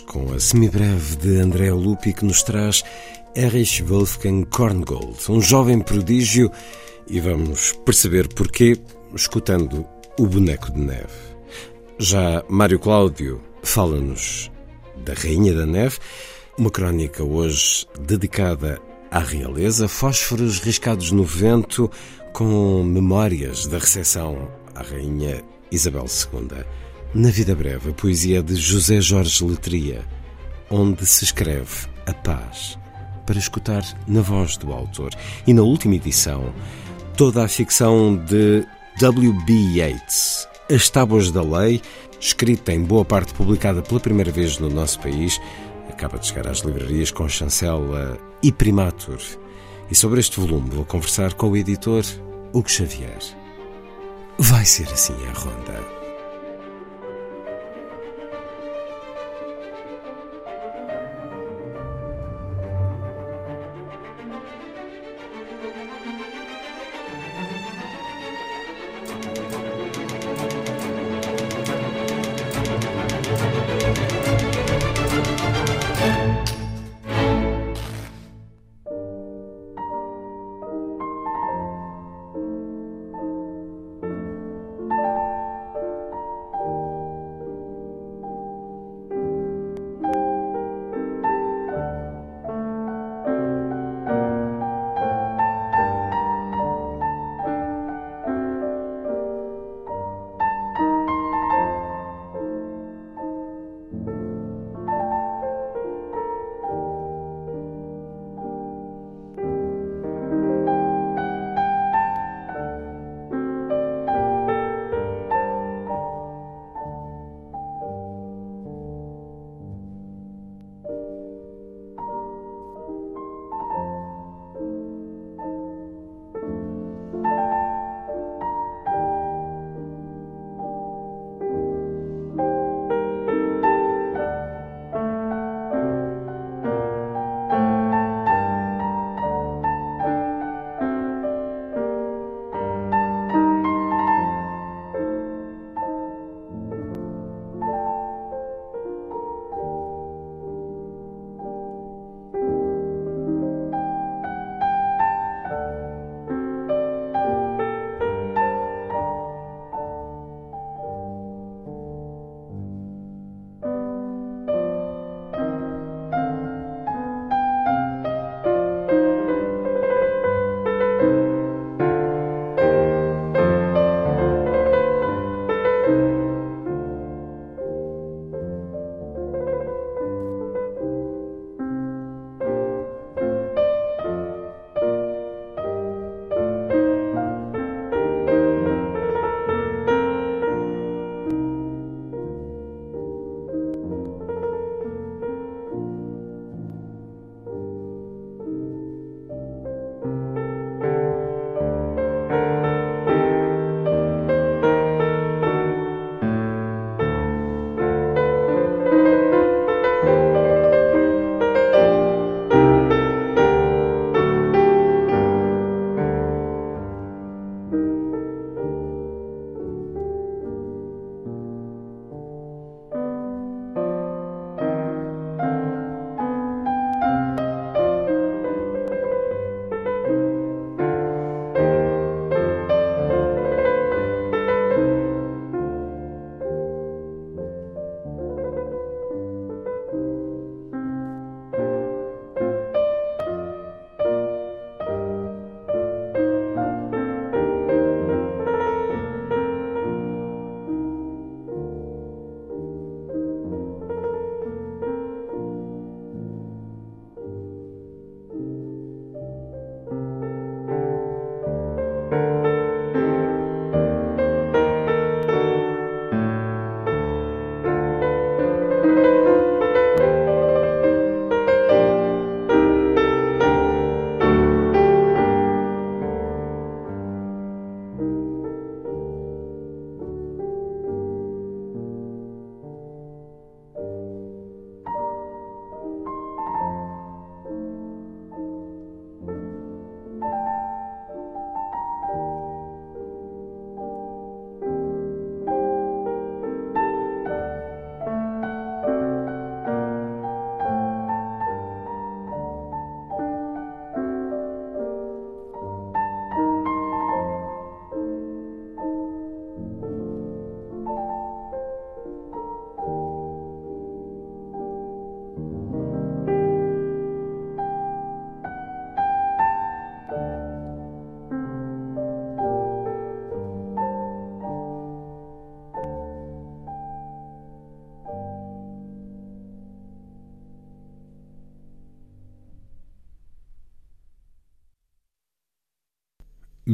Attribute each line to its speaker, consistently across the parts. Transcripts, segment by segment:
Speaker 1: Com a semibreve de André Lupi que nos traz Erich Wolfgang Korngold, um jovem prodígio, e vamos perceber porquê escutando o Boneco de Neve. Já Mário Cláudio fala-nos da Rainha da Neve, uma crónica hoje dedicada à realeza, fósforos riscados no vento com memórias da recepção à Rainha Isabel II. Na Vida Breve, a poesia de José Jorge Letria, onde se escreve a paz, para escutar na voz do autor. E na última edição, toda a ficção de W.B. Yeats, As Tábuas da Lei, escrita em boa parte publicada pela primeira vez no nosso país, acaba de chegar às livrarias com chancela e primatur. E sobre este volume vou conversar com o editor Hugo Xavier. Vai ser assim a ronda.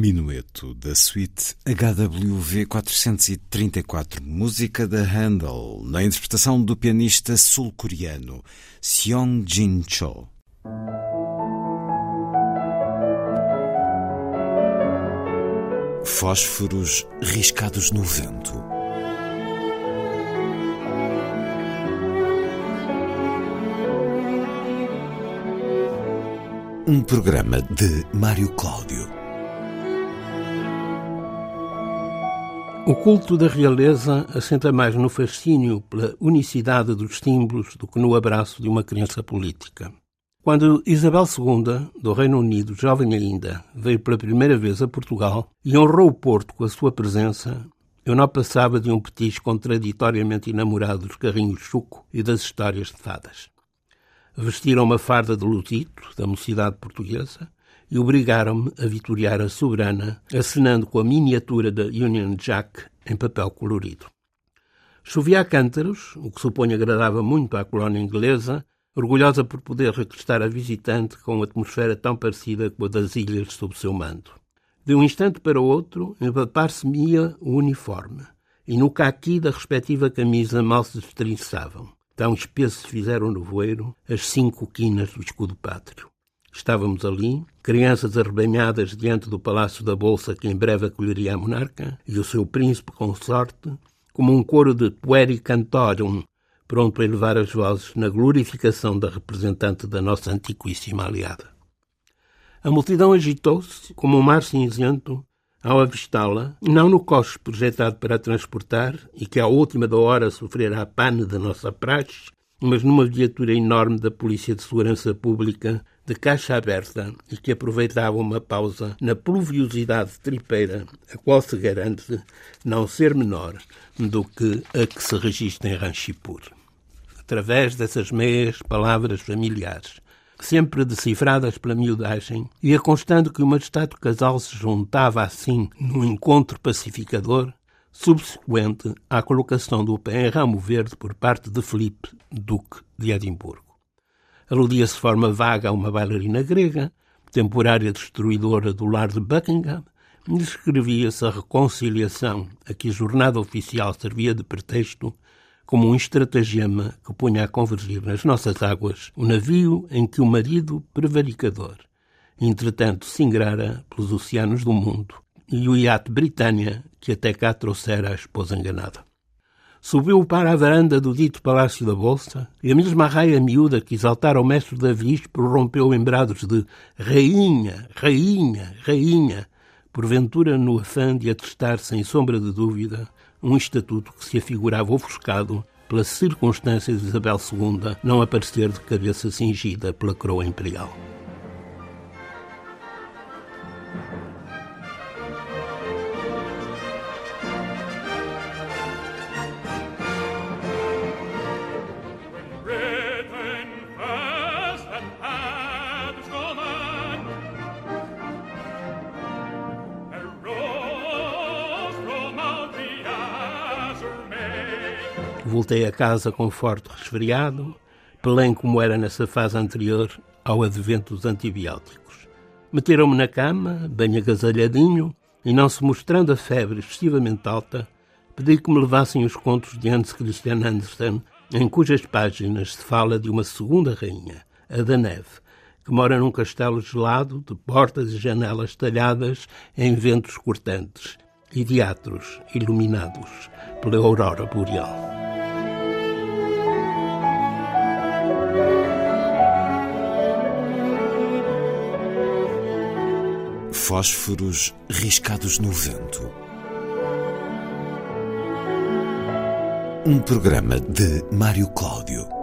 Speaker 1: Minueto da suite HWV 434, música da Handel, na interpretação do pianista sul-coreano Seong Jin Cho. Fósforos riscados no vento. Um programa de Mário Cláudio.
Speaker 2: O culto da realeza assenta mais no fascínio pela unicidade dos símbolos do que no abraço de uma criança política. Quando Isabel II, do Reino Unido, jovem ainda, veio pela primeira vez a Portugal e honrou o Porto com a sua presença, eu não passava de um petis contraditoriamente enamorado dos carrinhos chuco e das histórias de fadas. Vestiram uma farda de lutito, da mocidade portuguesa, e obrigaram-me a vitoriar a soberana, acenando com a miniatura da Union Jack em papel colorido. Chovia a cântaros, o que suponho agradava muito à colónia inglesa, orgulhosa por poder requestar a visitante com uma atmosfera tão parecida com a das ilhas sob seu manto. De um instante para outro, empapar-se-me-ia o uniforme, e no caqui da respectiva camisa mal se destrinçavam. Tão espesso se fizeram no voeiro as cinco quinas do escudo pátrio. Estávamos ali, crianças arrebanhadas diante do Palácio da Bolsa que em breve acolheria a monarca e o seu príncipe consorte, como um coro de pueri cantorum, pronto a elevar as vozes na glorificação da representante da nossa antiquíssima aliada. A multidão agitou-se como um mar cinzento ao avistá-la, não no coche projetado para a transportar e que à última da hora sofrerá a pane da nossa praxe, mas numa viatura enorme da Polícia de Segurança Pública de caixa aberta e que aproveitava uma pausa na pluviosidade tripeira, a qual se garante não ser menor do que a que se registra em Ranchipur. Através dessas meias palavras familiares, sempre decifradas pela miudagem, e constando que o majestado casal se juntava assim num encontro pacificador, subsequente à colocação do pé em ramo verde por parte de Felipe, Duque de Edimburgo. Aludia-se de forma vaga a uma bailarina grega, temporária destruidora do lar de Buckingham, e descrevia-se a reconciliação a que a jornada oficial servia de pretexto como um estratagema que punha a convergir nas nossas águas o navio em que o marido prevaricador, entretanto, se ingrara pelos oceanos do mundo, e o iate Britânia que até cá trouxera a esposa enganada. Subiu para a varanda do dito Palácio da Bolsa e a mesma raia miúda que exaltara o mestre Davi prorrompeu em brados de Rainha, Rainha, Rainha, porventura no afã de atestar sem sombra de dúvida um estatuto que se afigurava ofuscado pela circunstância de Isabel II não aparecer de cabeça cingida pela coroa imperial. Voltei a casa com forte resfriado, pelém como era nessa fase anterior ao advento dos antibióticos. Meteram-me na cama, bem agasalhadinho, e não se mostrando a febre excessivamente alta, pedi que me levassem os contos de Hans Christian Andersen, em cujas páginas se fala de uma segunda rainha, a da neve, que mora num castelo gelado de portas e janelas talhadas em ventos cortantes e teatros iluminados pela aurora boreal.
Speaker 1: Fósforos riscados no vento. Um programa de Mário Cláudio.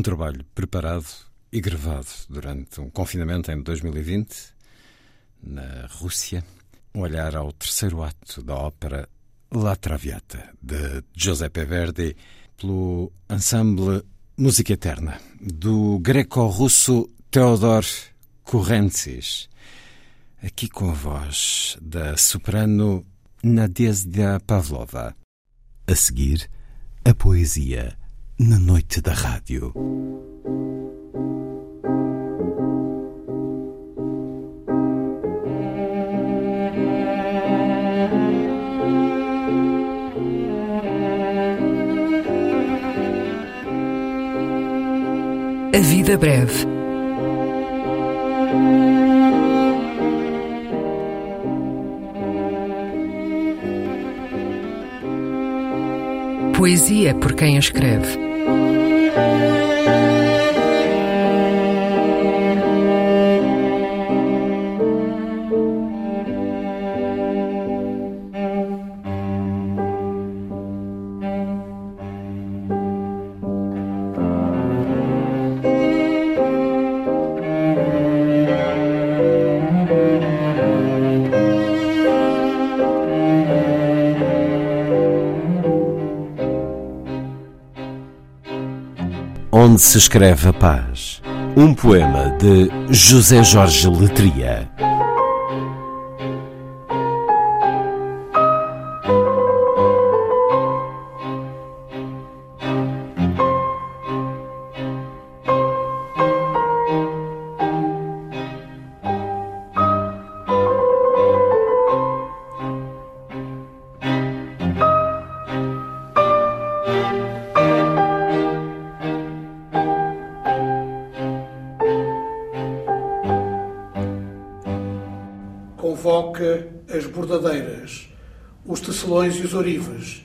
Speaker 1: Um trabalho preparado e gravado durante um confinamento em 2020, na Rússia. Um olhar ao terceiro ato da ópera La Traviata, de Giuseppe Verdi, pelo ensemble Música Eterna, do greco-russo Theodor Kurentsis. Aqui com a voz da soprano Nadezhda Pavlova. A seguir, a poesia na noite da rádio.
Speaker 3: A vida breve. Poesia por quem a escreve.
Speaker 1: Onde se escreve a paz. Um poema de José Jorge Letria.
Speaker 4: Os orives,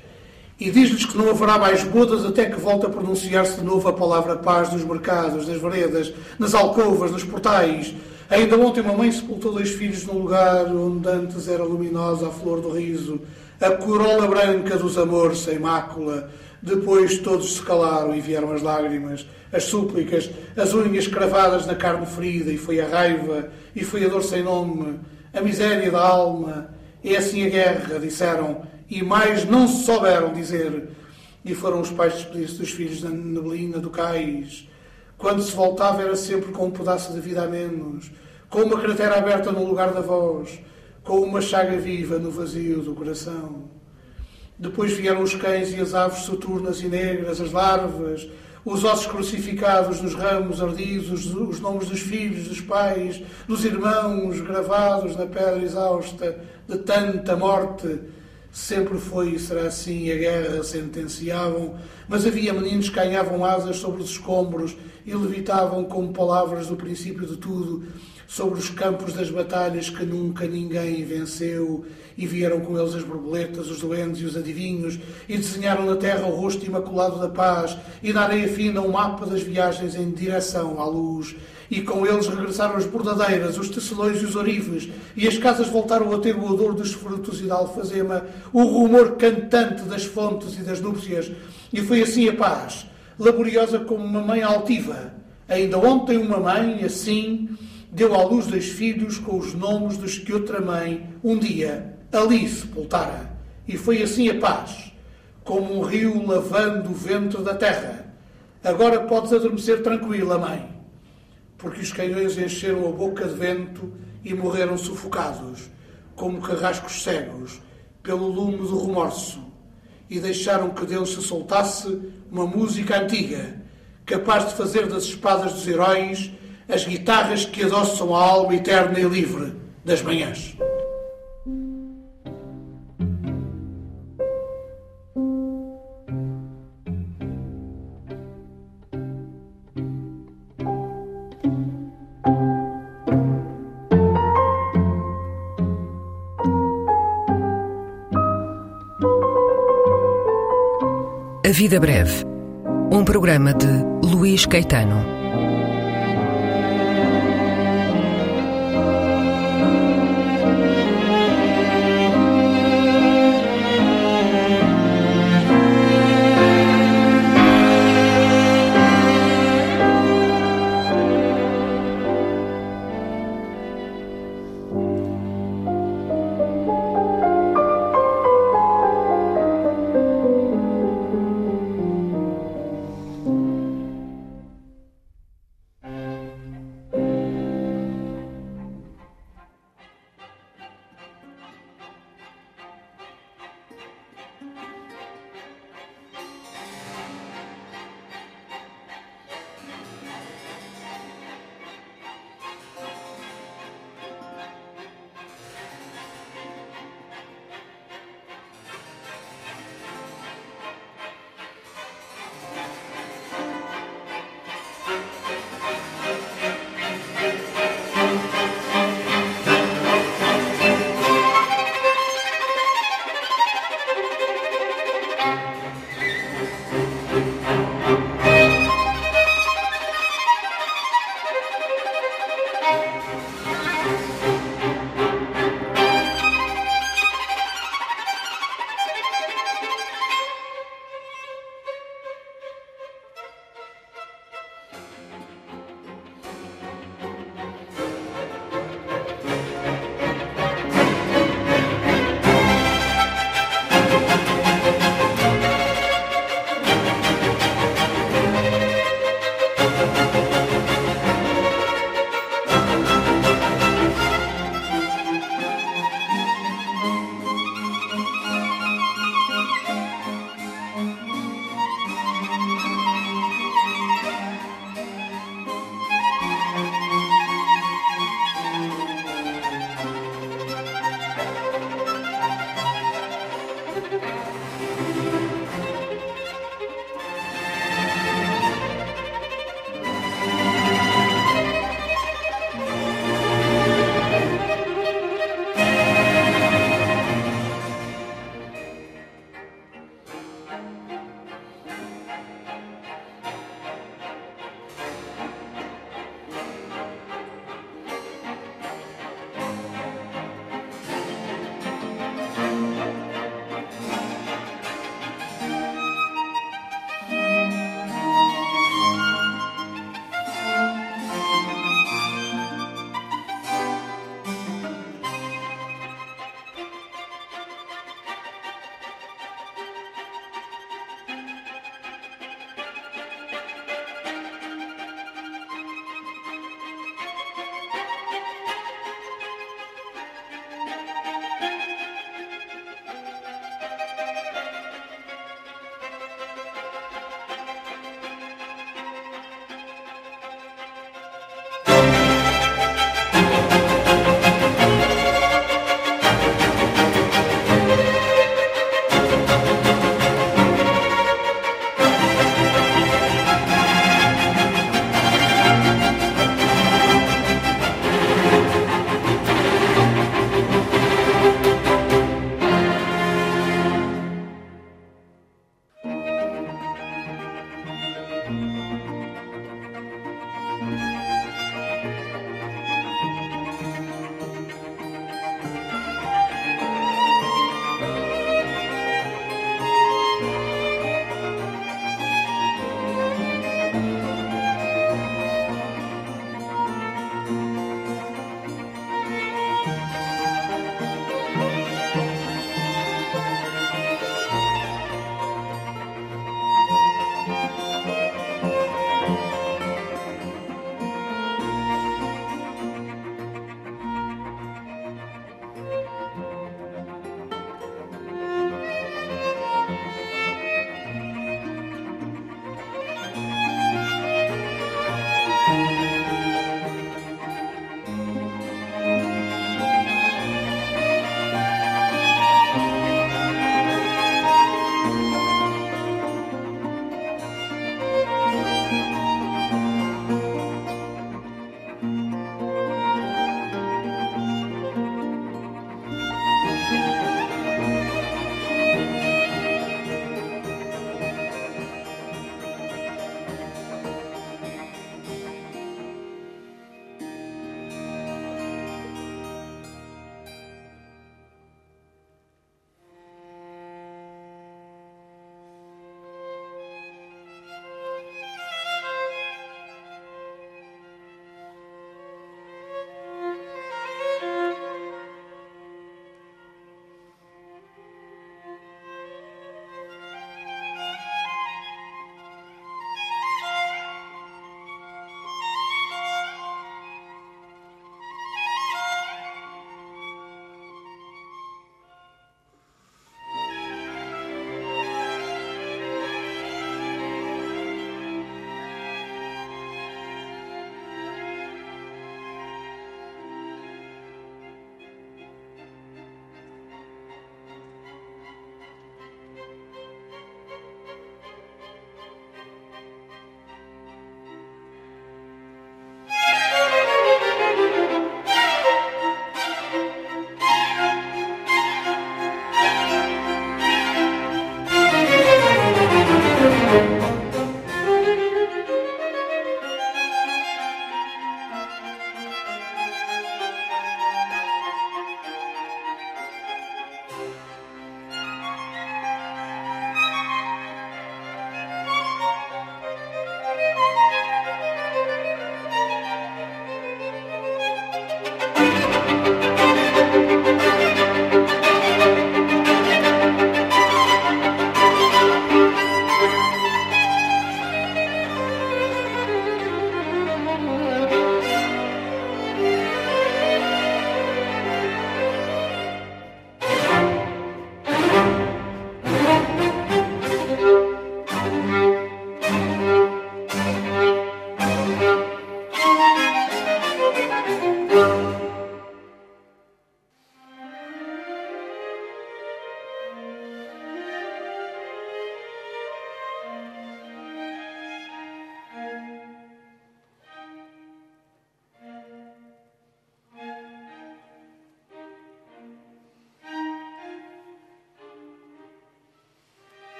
Speaker 4: e diz-lhes que não haverá mais bodas até que volte a pronunciar-se de novo a palavra paz nos mercados, nas veredas, nas alcovas, nos portais. Ainda ontem uma mãe sepultou dois filhos num lugar onde antes era luminosa a flor do riso, a corola branca dos amores sem mácula. Depois todos se calaram e vieram as lágrimas, as súplicas, as unhas cravadas na carne ferida, e foi a raiva, e foi a dor sem nome, a miséria da alma. É assim a guerra, disseram, e mais não souberam dizer. E foram os pais despedir-se dos filhos na neblina do cais. Quando se voltava era sempre com um pedaço de vida a menos, com uma cratera aberta no lugar da voz, com uma chaga viva no vazio do coração. Depois vieram os cães e as aves soturnas e negras, as larvas, os ossos crucificados nos ramos ardidos, os, os nomes dos filhos, dos pais, dos irmãos gravados na pedra exausta de tanta morte. Sempre foi e será assim, a guerra sentenciavam, mas havia meninos que ganhavam asas sobre os escombros e levitavam como palavras do princípio de tudo, sobre os campos das batalhas que nunca ninguém venceu, e vieram com eles as borboletas, os doentes e os adivinhos, e desenharam na terra o rosto imaculado da paz, e na areia fina um mapa das viagens em direção à luz. E com eles regressaram as bordadeiras, os tecelões e os orives, e as casas voltaram a ter o odor dos frutos e da alfazema, o rumor cantante das fontes e das núpcias. E foi assim a paz, laboriosa como uma mãe altiva. Ainda ontem uma mãe, assim, deu à luz dois filhos com os nomes dos que outra mãe, um dia, ali sepultara. E foi assim a paz, como um rio lavando o ventre da terra. Agora podes adormecer tranquila, mãe, porque os canhões encheram a boca de vento e morreram sufocados, como carrascos cegos, pelo lume do remorso, e deixaram que deles se soltasse uma música antiga, capaz de fazer das espadas dos heróis as guitarras que adoçam a alma eterna e livre das manhãs.
Speaker 3: Vida Breve, um programa de Luís Caetano.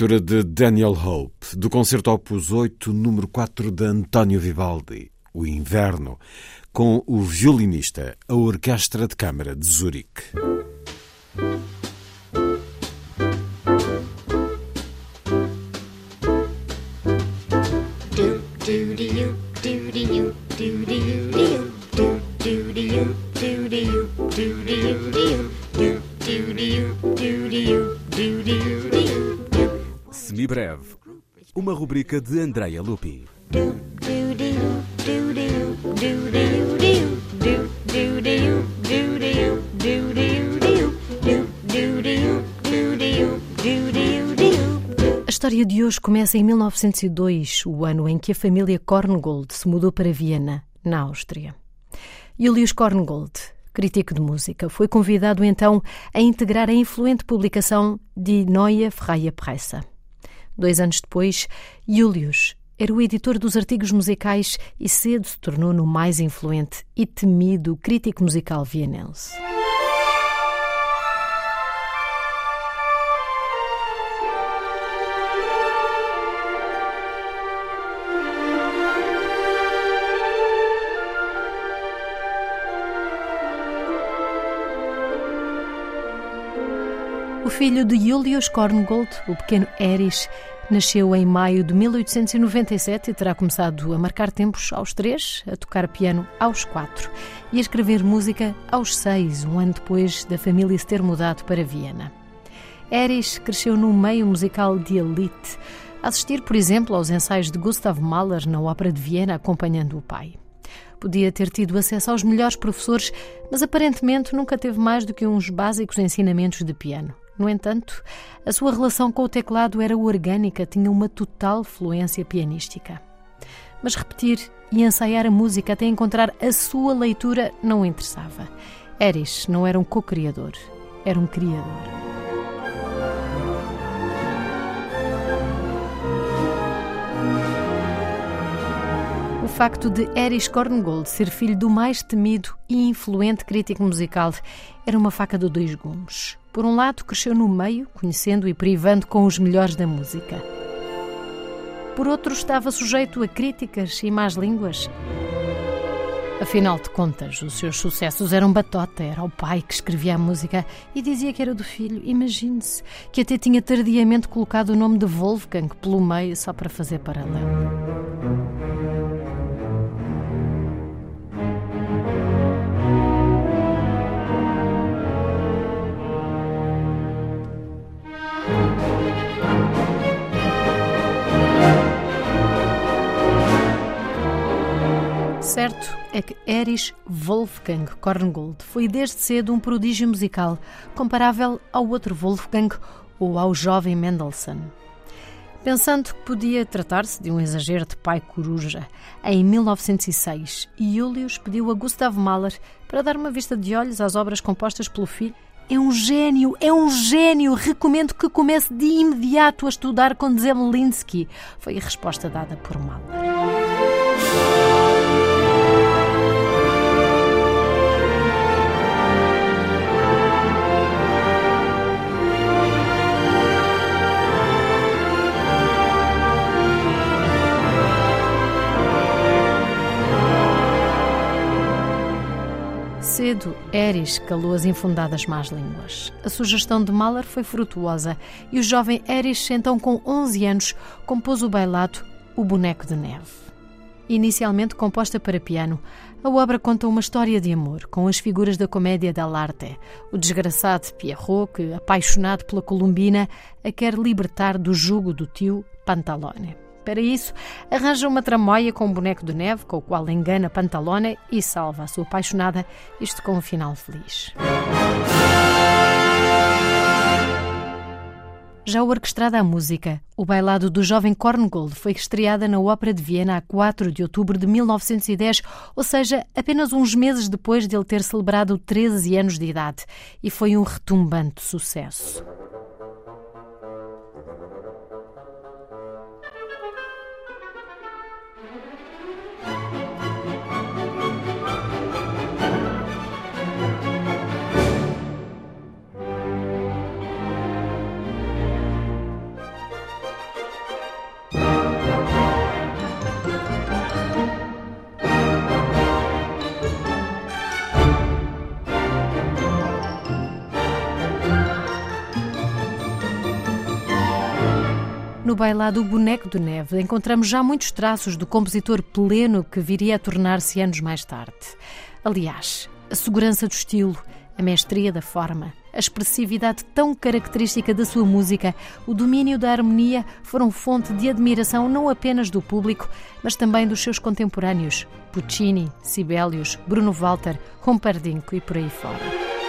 Speaker 1: Leitura de Daniel Hope, do concerto Opus 8, número 4 de António Vivaldi, O Inverno, com o violinista, a Orquestra de Câmara de Zurique.
Speaker 5: De Andrea Lupi.
Speaker 6: A história de hoje começa em 1902, o ano em que a família Korngold se mudou para Viena, na Áustria. Julius Korngold, crítico de música, foi convidado então a integrar a influente publicação Die Neue Freie Presse. Dois anos depois, Julius era o editor dos artigos musicais e cedo se tornou no mais influente e temido crítico musical vienense. O filho de Julius Korngold, o pequeno Erich, nasceu em maio de 1897 e terá começado a marcar tempos aos três, a tocar piano aos quatro e a escrever música aos seis, um ano depois da família se ter mudado para Viena. Erich cresceu num meio musical de elite, assistir, por exemplo, aos ensaios de Gustav Mahler na Ópera de Viena, acompanhando o pai. Podia ter tido acesso aos melhores professores, mas aparentemente nunca teve mais do que uns básicos ensinamentos de piano. No entanto, a sua relação com o teclado era orgânica, tinha uma total fluência pianística. Mas repetir e ensaiar a música até encontrar a sua leitura não interessava. Erich não era um co-criador, era um criador. O facto de Erich Korngold ser filho do mais temido e influente crítico musical era uma faca de dois gumes. Por um lado, cresceu no meio, conhecendo e privando com os melhores da música. Por outro, estava sujeito a críticas e más línguas. Afinal de contas, os seus sucessos eram batota, era o pai que escrevia a música e dizia que era do filho. Imagine-se que até tinha tardiamente colocado o nome de Wolfgang pelo meio só para fazer paralelo. Erich Wolfgang Korngold foi desde cedo um prodígio musical, comparável ao outro Wolfgang ou ao jovem Mendelssohn. Pensando que podia tratar-se de um exagero de pai coruja, em 1906, Julius pediu a Gustav Mahler para dar uma vista de olhos às obras compostas pelo filho. É um gênio, é um gênio! Recomendo que comece de imediato a estudar com Zemlinsky, foi a resposta dada por Mahler. Cedo, Erich calou as infundadas más línguas. A sugestão de Mahler foi frutuosa e o jovem Erich, então com 11 anos, compôs o bailado O Boneco de Neve. Inicialmente composta para piano, a obra conta uma história de amor com as figuras da comédia dell'arte. O desgraçado Pierrot, que, apaixonado pela Columbina, a quer libertar do jugo do tio Pantalone. Para isso, arranja uma tramóia com um boneco de neve, com o qual engana Pantalone e salva a sua apaixonada, isto com um final feliz. Já orquestrada a música, o bailado do jovem Korngold foi estreada na Ópera de Viena a 4 de outubro de 1910, ou seja, apenas uns meses depois de ele ter celebrado 13 anos de idade, e foi um retumbante sucesso. Bailado O Boneco de Neve encontramos já muitos traços do compositor pleno que viria a tornar-se anos mais tarde. Aliás, a segurança do estilo, a mestria da forma, a expressividade tão característica da sua música, o domínio da harmonia foram fonte de admiração não apenas do público, mas também dos seus contemporâneos, Puccini, Sibelius, Bruno Walter, Humperdinck e por aí fora.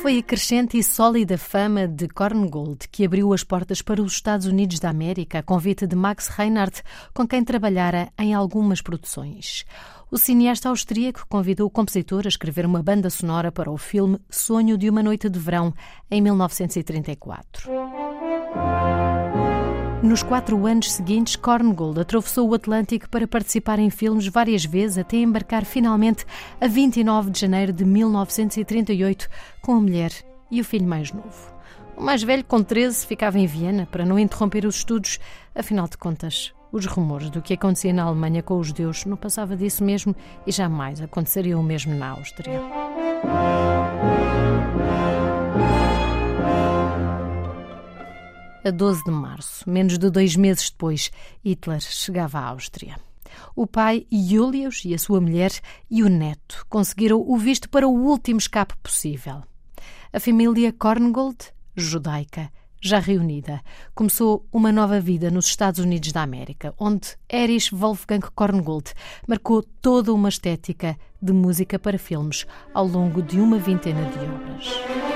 Speaker 6: Foi a crescente e sólida fama de Korngold que abriu as portas para os Estados Unidos da América a convite de Max Reinhardt, com quem trabalhara em algumas produções. O cineasta austríaco convidou o compositor a escrever uma banda sonora para o filme Sonho de uma Noite de Verão, em 1934. Nos quatro anos seguintes, Korngold atravessou o Atlântico para participar em filmes várias vezes até embarcar finalmente a 29 de janeiro de 1938 com a mulher e o filho mais novo. O mais velho, com 13, ficava em Viena para não interromper os estudos. Afinal de contas, os rumores do que acontecia na Alemanha com os judeus não passava disso mesmo e jamais aconteceria o mesmo na Áustria. A 12 de março, menos de dois meses depois, Hitler chegava à Áustria. O pai, Julius, e a sua mulher e o neto conseguiram o visto para o último escape possível. A família Korngold, judaica, já reunida, começou uma nova vida nos Estados Unidos da América, onde Erich Wolfgang Korngold marcou toda uma estética de música para filmes ao longo de uma vintena de obras.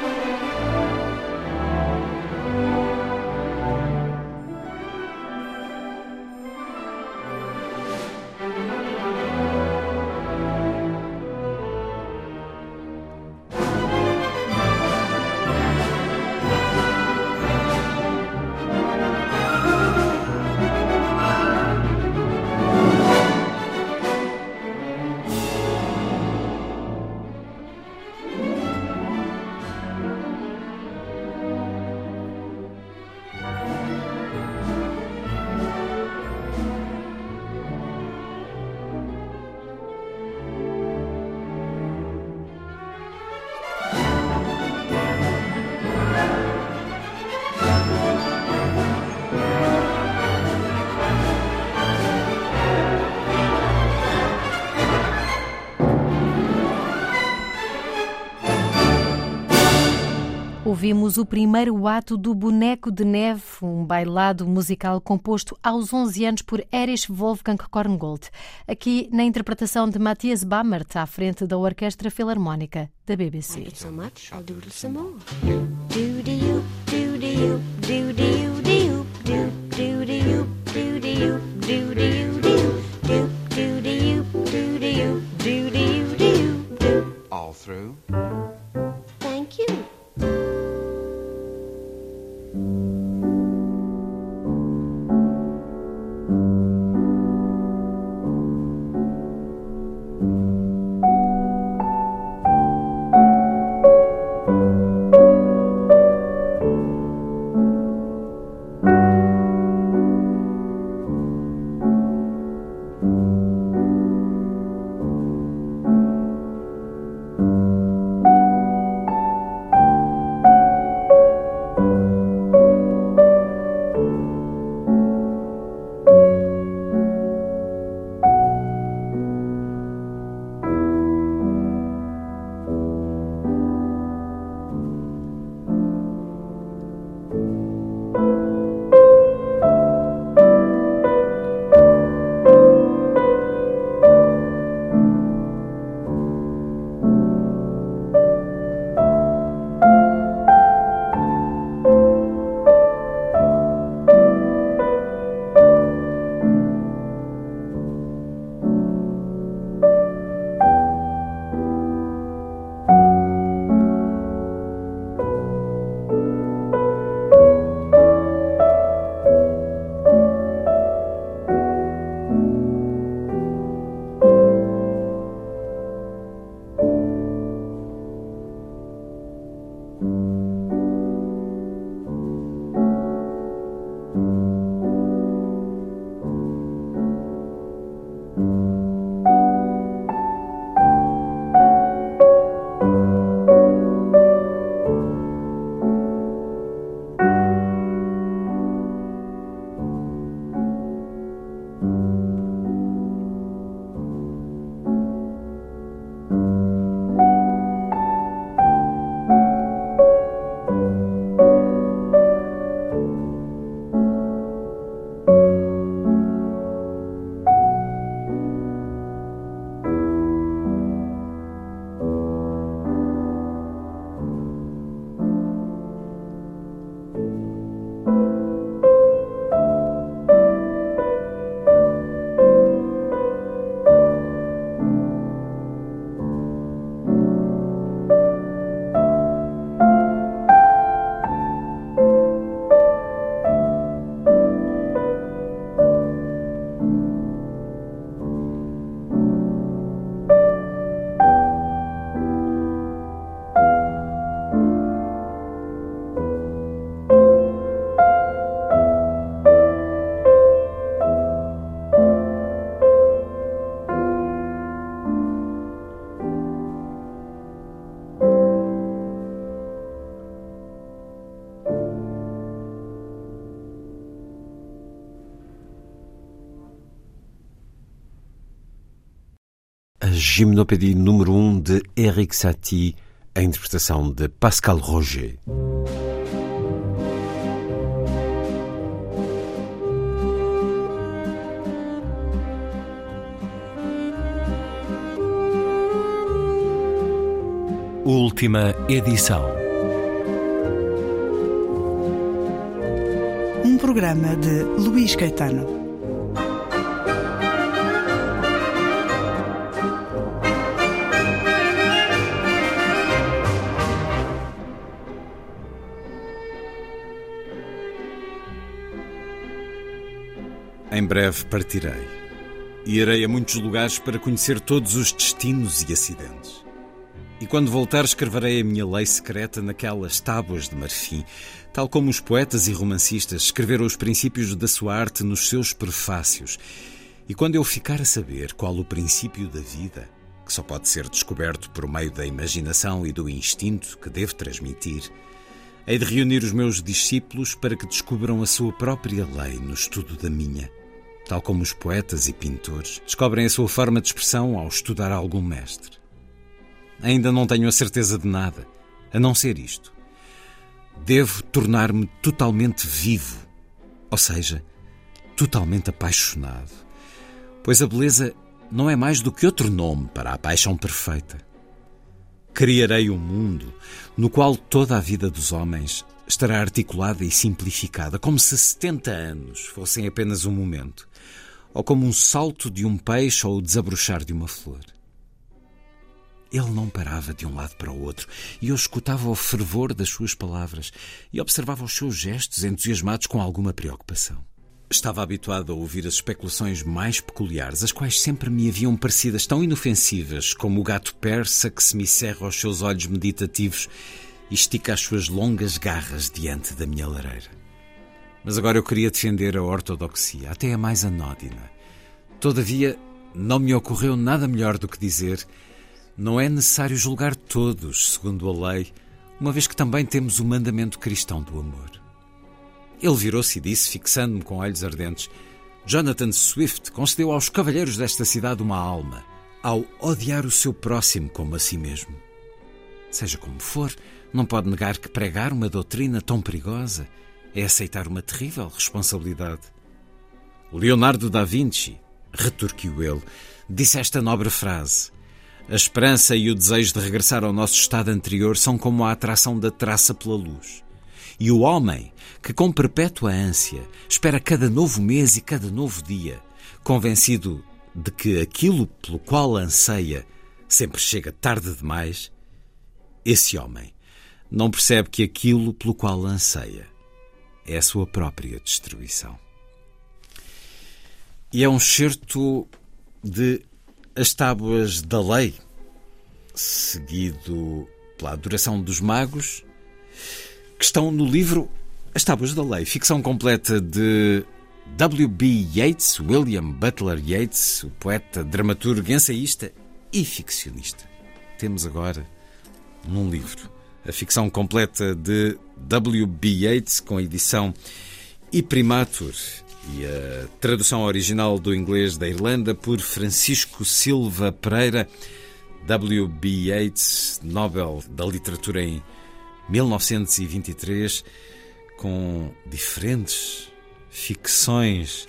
Speaker 6: Ouvimos o primeiro ato do Boneco de Neve, um bailado musical composto aos 11 anos por Erich Wolfgang Korngold, aqui na interpretação de Matthias Bammert à frente da Orquestra Filarmónica da BBC. All through.
Speaker 1: Gymnopédie número 1 um de Eric Satie, a interpretação de Pascal Roger.
Speaker 5: Última edição.
Speaker 7: Um programa de Luís Caetano.
Speaker 1: Em breve partirei. E irei a muitos lugares para conhecer todos os destinos e acidentes. E quando voltar, escreverei a minha lei secreta naquelas tábuas de marfim, tal como os poetas e romancistas escreveram os princípios da sua arte nos seus prefácios. E quando eu ficar a saber qual o princípio da vida, que só pode ser descoberto por meio da imaginação e do instinto que devo transmitir, hei de reunir os meus discípulos para que descubram a sua própria lei no estudo da minha, tal como os poetas e pintores descobrem a sua forma de expressão ao estudar algum mestre. Ainda não tenho a certeza de nada, a não ser isto. Devo tornar-me totalmente vivo, ou seja, totalmente apaixonado, pois a beleza não é mais do que outro nome para a paixão perfeita. Criarei um mundo no qual toda a vida dos homens estará articulada e simplificada, como se 70 anos fossem apenas um momento, ou como um salto de um peixe ou o desabrochar de uma flor. Ele não parava de um lado para o outro e eu escutava o fervor das suas palavras e observava os seus gestos entusiasmados com alguma preocupação. Estava habituado a ouvir as especulações mais peculiares, as quais sempre me haviam parecidas tão inofensivas como o gato persa que se me cerra aos seus olhos meditativos e estica as suas longas garras diante da minha lareira. Mas agora eu queria defender a ortodoxia, até a mais anódina. Todavia, não me ocorreu nada melhor do que dizer não é necessário julgar todos segundo a lei, uma vez que também temos o mandamento cristão do amor. Ele virou-se e disse, fixando-me com olhos ardentes: Jonathan Swift concedeu aos cavalheiros desta cidade uma alma, ao odiar o seu próximo como a si mesmo. Seja como for, não pode negar que pregar uma doutrina tão perigosa é aceitar uma terrível responsabilidade. Leonardo da Vinci, retorquiu ele, disse esta nobre frase: a esperança e o desejo de regressar ao nosso estado anterior são como a atração da traça pela luz. E o homem, que com perpétua ânsia espera cada novo mês e cada novo dia, convencido de que aquilo pelo qual anseia sempre chega tarde demais, esse homem não percebe que aquilo pelo qual anseia é a sua própria destruição. E é um certo de as Tábuas da Lei, seguido pela Adoração dos Magos, que estão no livro As Tábuas da Lei, ficção completa de W.B. Yeats, William Butler Yeats, o poeta, dramaturgo, ensaísta e ficcionista. Temos agora num livro a ficção completa de W.B. Yeats, com a edição e primatur e a tradução original do inglês da Irlanda por Francisco Silva Pereira, W.B. Yeats, Nobel da Literatura em 1923, com diferentes ficções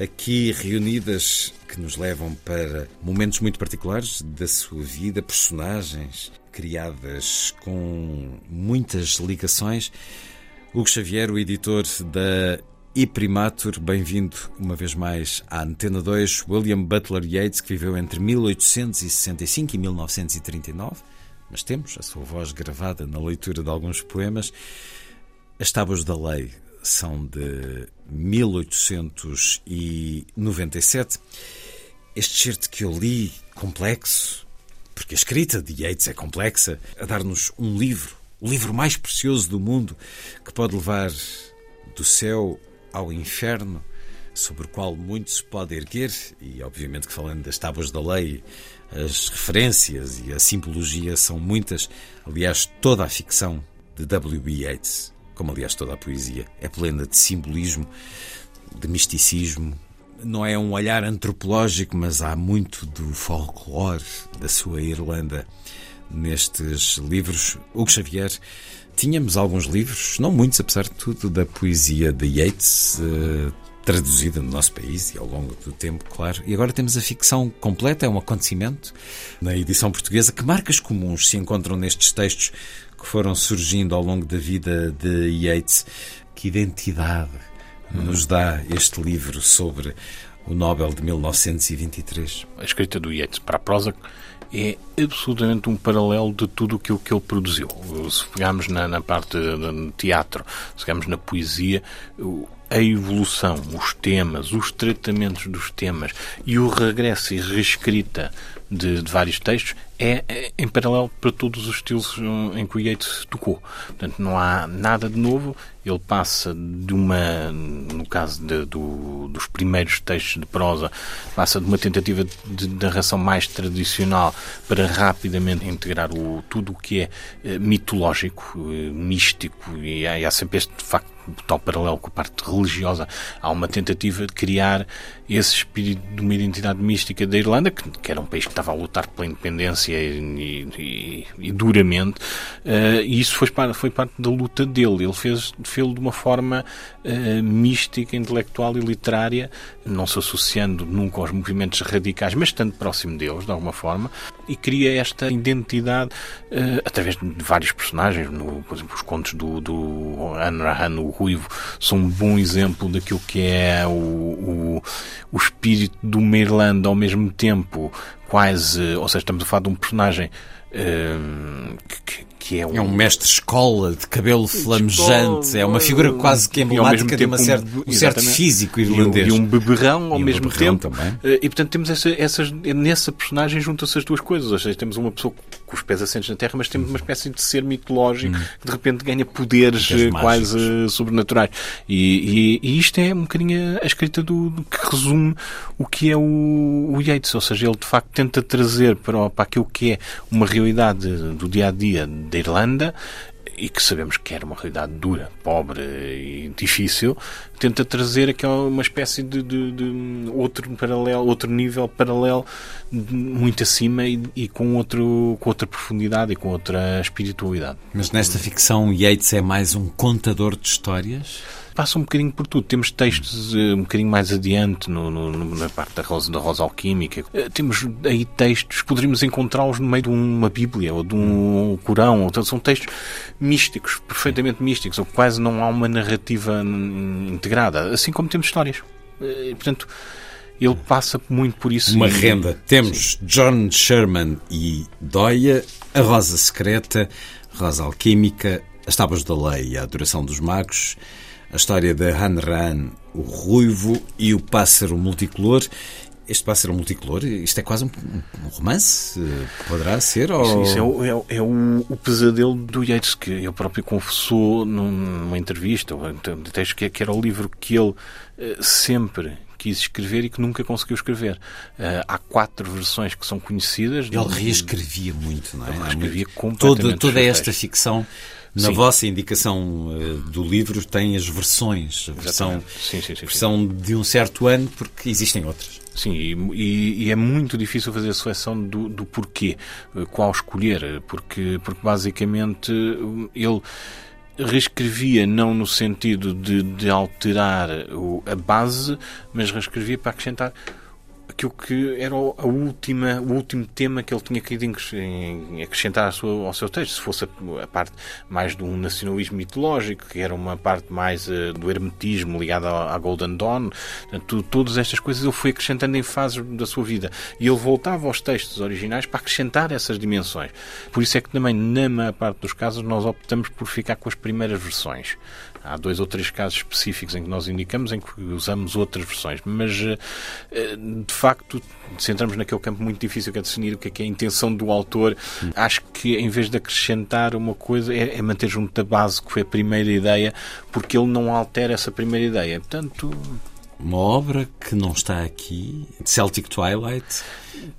Speaker 1: aqui reunidas que nos levam para momentos muito particulares da sua vida, personagens criadas com muitas ligações. Hugo Xavier, o editor da e Primatur, bem-vindo uma vez mais à Antena 2, William Butler Yeats, que viveu entre 1865 e 1939, mas temos a sua voz gravada na leitura de alguns poemas. As Tábuas da Lei são de 1897. Este certo que eu li, complexo, porque a escrita de Yeats é complexa, a dar-nos um livro, o livro mais precioso do mundo, que pode levar do céu ao inferno, sobre o qual muito se pode erguer, e obviamente que falando das tábuas da lei, as referências e a simbologia são muitas. Aliás, toda a ficção de W.B. Yeats, como aliás toda a poesia, é plena de simbolismo, de misticismo, não é um olhar antropológico, mas há muito do folclore da sua Irlanda nestes livros. Hugo Xavier, tínhamos alguns livros, não muitos, apesar de tudo, da poesia de Yeats, eh, traduzida no nosso país e ao longo do tempo, claro. E agora temos a ficção completa, é um acontecimento na edição portuguesa. Que marcas comuns se encontram nestes textos que foram surgindo ao longo da vida de Yeats? Que identidade nos dá este livro sobre o Nobel de 1923?
Speaker 8: A escrita do Yeats para a prosa é absolutamente um paralelo de tudo aquilo que ele produziu. Se pegarmos na, na parte do teatro, se pegarmos na poesia, a evolução, os temas, os tratamentos dos temas e o regresso e reescrita de, de vários textos é, é, em paralelo para todos os estilos em que o Yeats tocou. Portanto, não há nada de novo. Ele passa de uma, no caso de, do, dos primeiros textos de prosa, passa de uma tentativa de, narração mais tradicional para rapidamente integrar o, tudo o que é eh, mitológico, eh, místico, e há, há sempre este facto tal paralelo com a parte religiosa, há uma tentativa de criar esse espírito de uma identidade mística da Irlanda, que, que era um país que estava a lutar pela independência e, e, e duramente, uh, e isso foi, foi parte da luta dele. Ele fez fez de uma forma uh, mística, intelectual e literária, não se associando nunca aos movimentos radicais, mas estando próximo deles, de alguma forma, e cria esta identidade uh, através de vários personagens, no, por exemplo, os contos do, do Anrahan, o Ruivo, são um bom exemplo daquilo que é o, o, o espírito de uma ao mesmo tempo. Quase, ou seja, estamos a falar de um personagem uh, que, que é um...
Speaker 1: É um mestre-escola de cabelo flamejante, é uma figura quase que emblemática de uma certa, um, certo físico irlandês.
Speaker 8: E um, e um beberrão ao mesmo tempo. Também. Eh, e portanto temos essa, essas, nessa personagem juntam-se as duas coisas. Ou seja, temos uma pessoa com os pés assentes na terra, mas temos uma espécie de ser mitológico hum. que de repente ganha poderes eh, quase sobrenaturais. E, e, e, isto é um bocadinho a escrita do, do, que resume o que é o, o Yates. Ou seja, ele de facto tenta trazer para, para aquilo que é uma realidade do dia a dia da Irlanda e que sabemos que era uma realidade dura, pobre e difícil, tenta trazer aquela uma espécie de, de, de outro paralelo, outro nível paralelo muito acima e, e, com outro com outra profundidade e com outra espiritualidade.
Speaker 1: Mas nesta ficção Yates é mais um contador de histórias?
Speaker 8: Passa um bocadinho por tudo. Temos textos uh, um bocadinho mais adiante no, no, na parte da rosa, da rosa alquímica. Uh, temos aí textos, poderíamos encontrá-los no meio de uma Bíblia ou de um Corão. Ou, são textos místicos, perfeitamente místicos, ou quase não há uma narrativa integrada. Assim como temos histórias. Uh, portanto, ele passa muito por isso.
Speaker 1: Uma renda. Temos Sim. John Sherman e Doia, A Rosa Secreta, Rosa Alquímica, As Tábuas da Lei e a Adoração dos Magos, a história de Han Ran, o ruivo e o pássaro multicolor. Este pássaro multicolor, isto é quase um, um romance? Poderá ser? Ou...
Speaker 8: Isso, isso é, o, é, é o, o, pesadelo do Yeats, que ele próprio confessou numa entrevista, texto que, que era o livro que ele eh, sempre quis escrever e que nunca conseguiu escrever. Uh, há quatro versões que são conhecidas.
Speaker 1: Ele reescrevia muito, não é? Ele
Speaker 8: reescrevia completamente.
Speaker 1: Toda, toda esta ficção na sim. vossa indicação uh, do livro tem as versões, a versão, sim, sim, versão de um certo ano, porque existem outras.
Speaker 8: Sim, e, e, é muito difícil fazer a seleção do, do porquê, uh, qual escolher, porque, porque basicamente ele reescrevia não no sentido de, de alterar a base, mas reescrevia para acrescentar aquilo que era a última, o último tema que ele tinha querido acrescentar ao seu texto. Se fosse a, parte mais de um nacionalismo mitológico, que era uma parte mais uh, do hermetismo ligada à, Golden Dawn, portanto, todas estas coisas ele foi acrescentando em fases da sua vida. E ele voltava aos textos originais para acrescentar essas dimensões. Por isso é que também, na maior parte dos casos, nós optamos por ficar com as primeiras versões. Há dois ou três casos específicos em que nós indicamos em que usamos outras versões, mas eh, de facto, se entramos naquele campo muito difícil que é definir o que é, que é a intenção do autor, acho que em vez de acrescentar uma coisa, é, é manter junto da base que foi a primeira ideia, porque ele não altera essa primeira ideia. Portanto,
Speaker 1: uma obra que não está aqui, Celtic Twilight.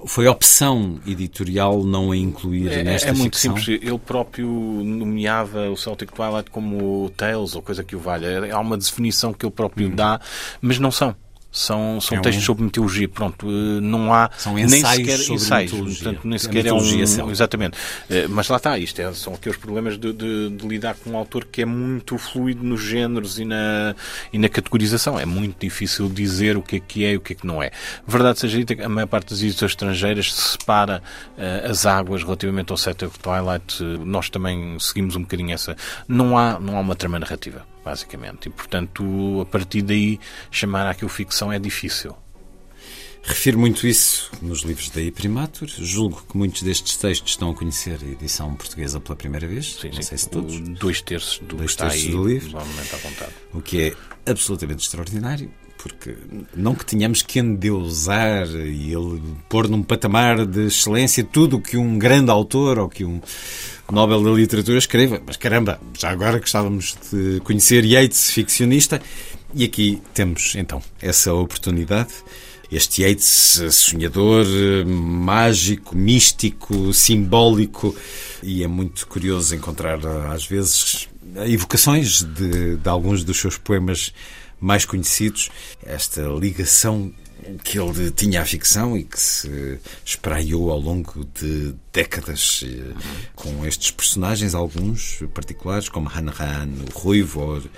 Speaker 1: Foi opção editorial não a incluir
Speaker 8: é,
Speaker 1: nesta
Speaker 8: É muito
Speaker 1: ficção?
Speaker 8: simples. Ele próprio nomeava o Celtic Twilight como Tales ou coisa que o valha. Há uma definição que ele próprio hum. dá, mas não são. São, são é textos um... sobre mitologia, pronto, eh, não há
Speaker 1: são
Speaker 8: nem sequer ensaios, portanto, nem sequer é um, exatamente. Eh, mas lá está, isto é, são aqueles problemas de, de, de, lidar com um autor que é muito fluido nos géneros e na, e na categorização. É muito difícil dizer o que é que é e o que é que não é. Verdade seja dita, a maior parte das editoras estrangeiras separa uh, as águas relativamente ao Set of Twilight. nós também seguimos um bocadinho essa. Não há, não há uma trama narrativa basicamente. E, portanto, a partir daí, chamar aquilo ficção é difícil.
Speaker 1: Refiro muito isso nos livros da Iprimatur. Julgo que muitos destes textos estão a conhecer a edição portuguesa pela primeira vez.
Speaker 8: Sim,
Speaker 1: não
Speaker 8: sim.
Speaker 1: sei se todos.
Speaker 8: Dois terços do,
Speaker 1: Dois terços aí, do livro.
Speaker 8: O
Speaker 1: que é absolutamente extraordinário porque não que tenhamos que endeusar e ele pôr num patamar de excelência tudo o que um grande autor ou que um Nobel da Literatura escreva, mas caramba, já agora gostávamos de conhecer Yeats, ficcionista, e aqui temos então essa oportunidade. Este Yeats sonhador, mágico, místico, simbólico, e é muito curioso encontrar às vezes evocações de, de alguns dos seus poemas mais conhecidos, esta ligação que ele tinha à ficção e que se espraiou ao longo de décadas eh, com estes personagens, alguns particulares, como Han Han, o Ruivo, eh,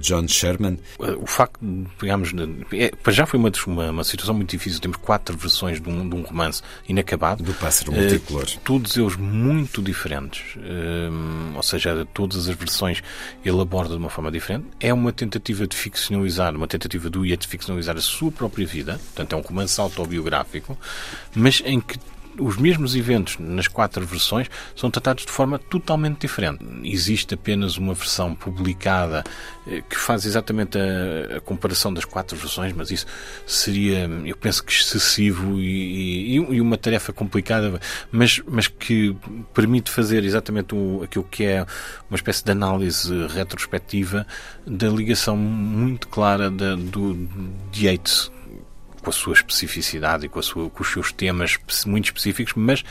Speaker 1: John Sherman.
Speaker 8: O facto, digamos, é, já foi uma, uma, uma, situação muito difícil. Temos quatro versões de um, de um romance inacabado.
Speaker 1: Do Pássaro Multicolor. Uh,
Speaker 8: todos eles muito diferentes. Uh, ou seja, todas as versões ele aborda de uma forma diferente. É uma tentativa de ficcionalizar, uma tentativa do Ia de ficcionalizar a sua própria vida. Portanto, é um romance autobiográfico, mas em que os mesmos eventos nas quatro versões são tratados de forma totalmente diferente. Existe apenas uma versão publicada eh, que faz exatamente a, a comparação das quatro versões, mas isso seria, eu penso que excessivo e, e, e uma tarefa complicada, mas, mas que permite fazer exatamente o, aquilo que é uma espécie de análise retrospectiva da ligação muito clara da, do, de Yates com a sua especificidade e com, sua, com, os seus temas muito específicos, mas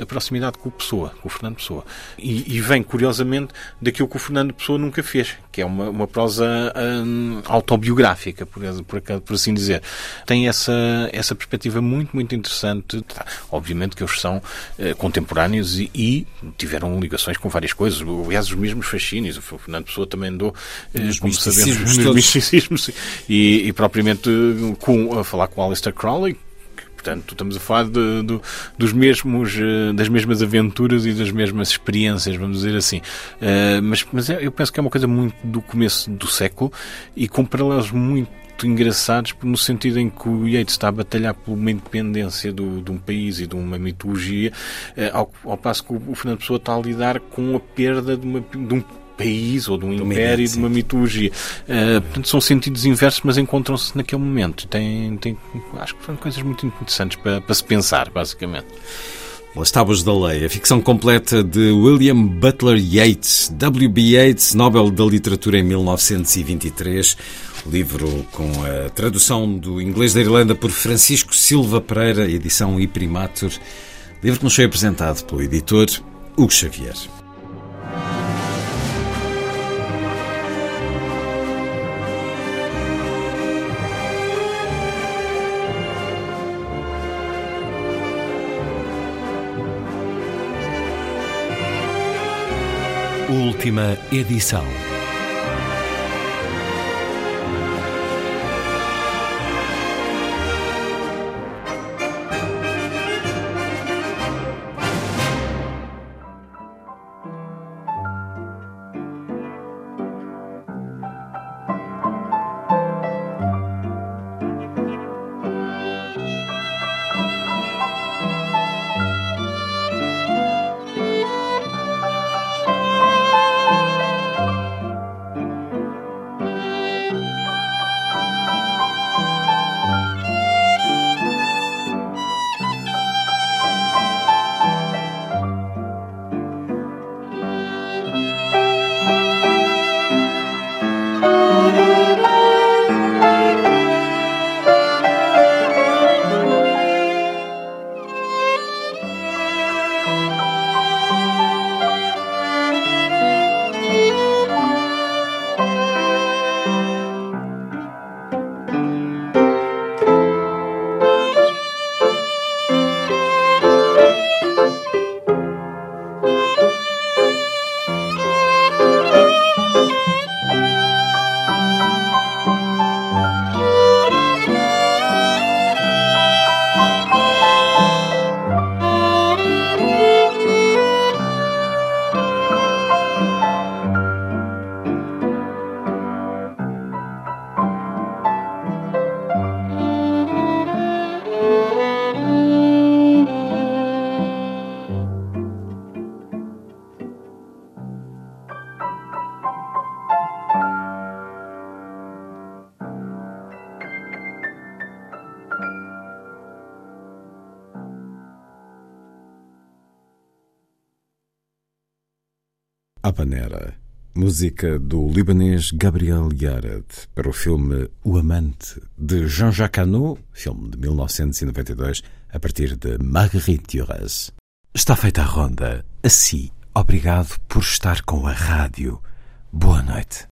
Speaker 8: a proximidade com o Pessoa, com o Fernando Pessoa. E, e vem, curiosamente, daquilo que o Fernando Pessoa nunca fez, que é uma, uma prosa hum, autobiográfica, por, por, por, assim dizer. Tem essa, essa perspectiva muito, muito interessante. Tá, obviamente que eles são uh, contemporâneos e, e, tiveram ligações com várias coisas. Aliás, os mesmos fascínios. O Fernando Pessoa também andou, uh, como sabemos, nos misticismos e, e propriamente com, a falar com Alistair Crowley, portanto estamos a falar de, de, dos mesmos eh, das mesmas aventuras e das mesmas experiências vamos dizer assim. Uh, mas, mas é, eu penso que é uma coisa muito do começo do século e com paralelos muito engraçados no sentido em que o Yeats está a batalhar por uma independência do, de um país e de uma mitologia, uh, ao, ao, passo que o Fernando Pessoa está a lidar com a perda de, uma, de um país ou de um império, de uma mitologia. Uh, portanto, são sentidos inversos, mas encontram-se naquele momento. Tem, tem, acho que são coisas muito interessantes para, para se pensar, basicamente.
Speaker 1: As Tábuas da Lei, a ficção completa de William Butler Yeats, W.B. Yeats, Nobel da Literatura em 1923. Livro com a tradução do inglês da Irlanda por Francisco Silva Pereira, edição Iprimatur. Livro que nos foi apresentado pelo editor Hugo Xavier.
Speaker 3: Última edição.
Speaker 1: Habanera, música do libanês Gabriel Yared para o filme O Amante de Jean-Jacques Hano, filme de 1992, a partir de Marguerite Duras. Está feita a ronda. Assim, obrigado por estar com a rádio. Boa noite.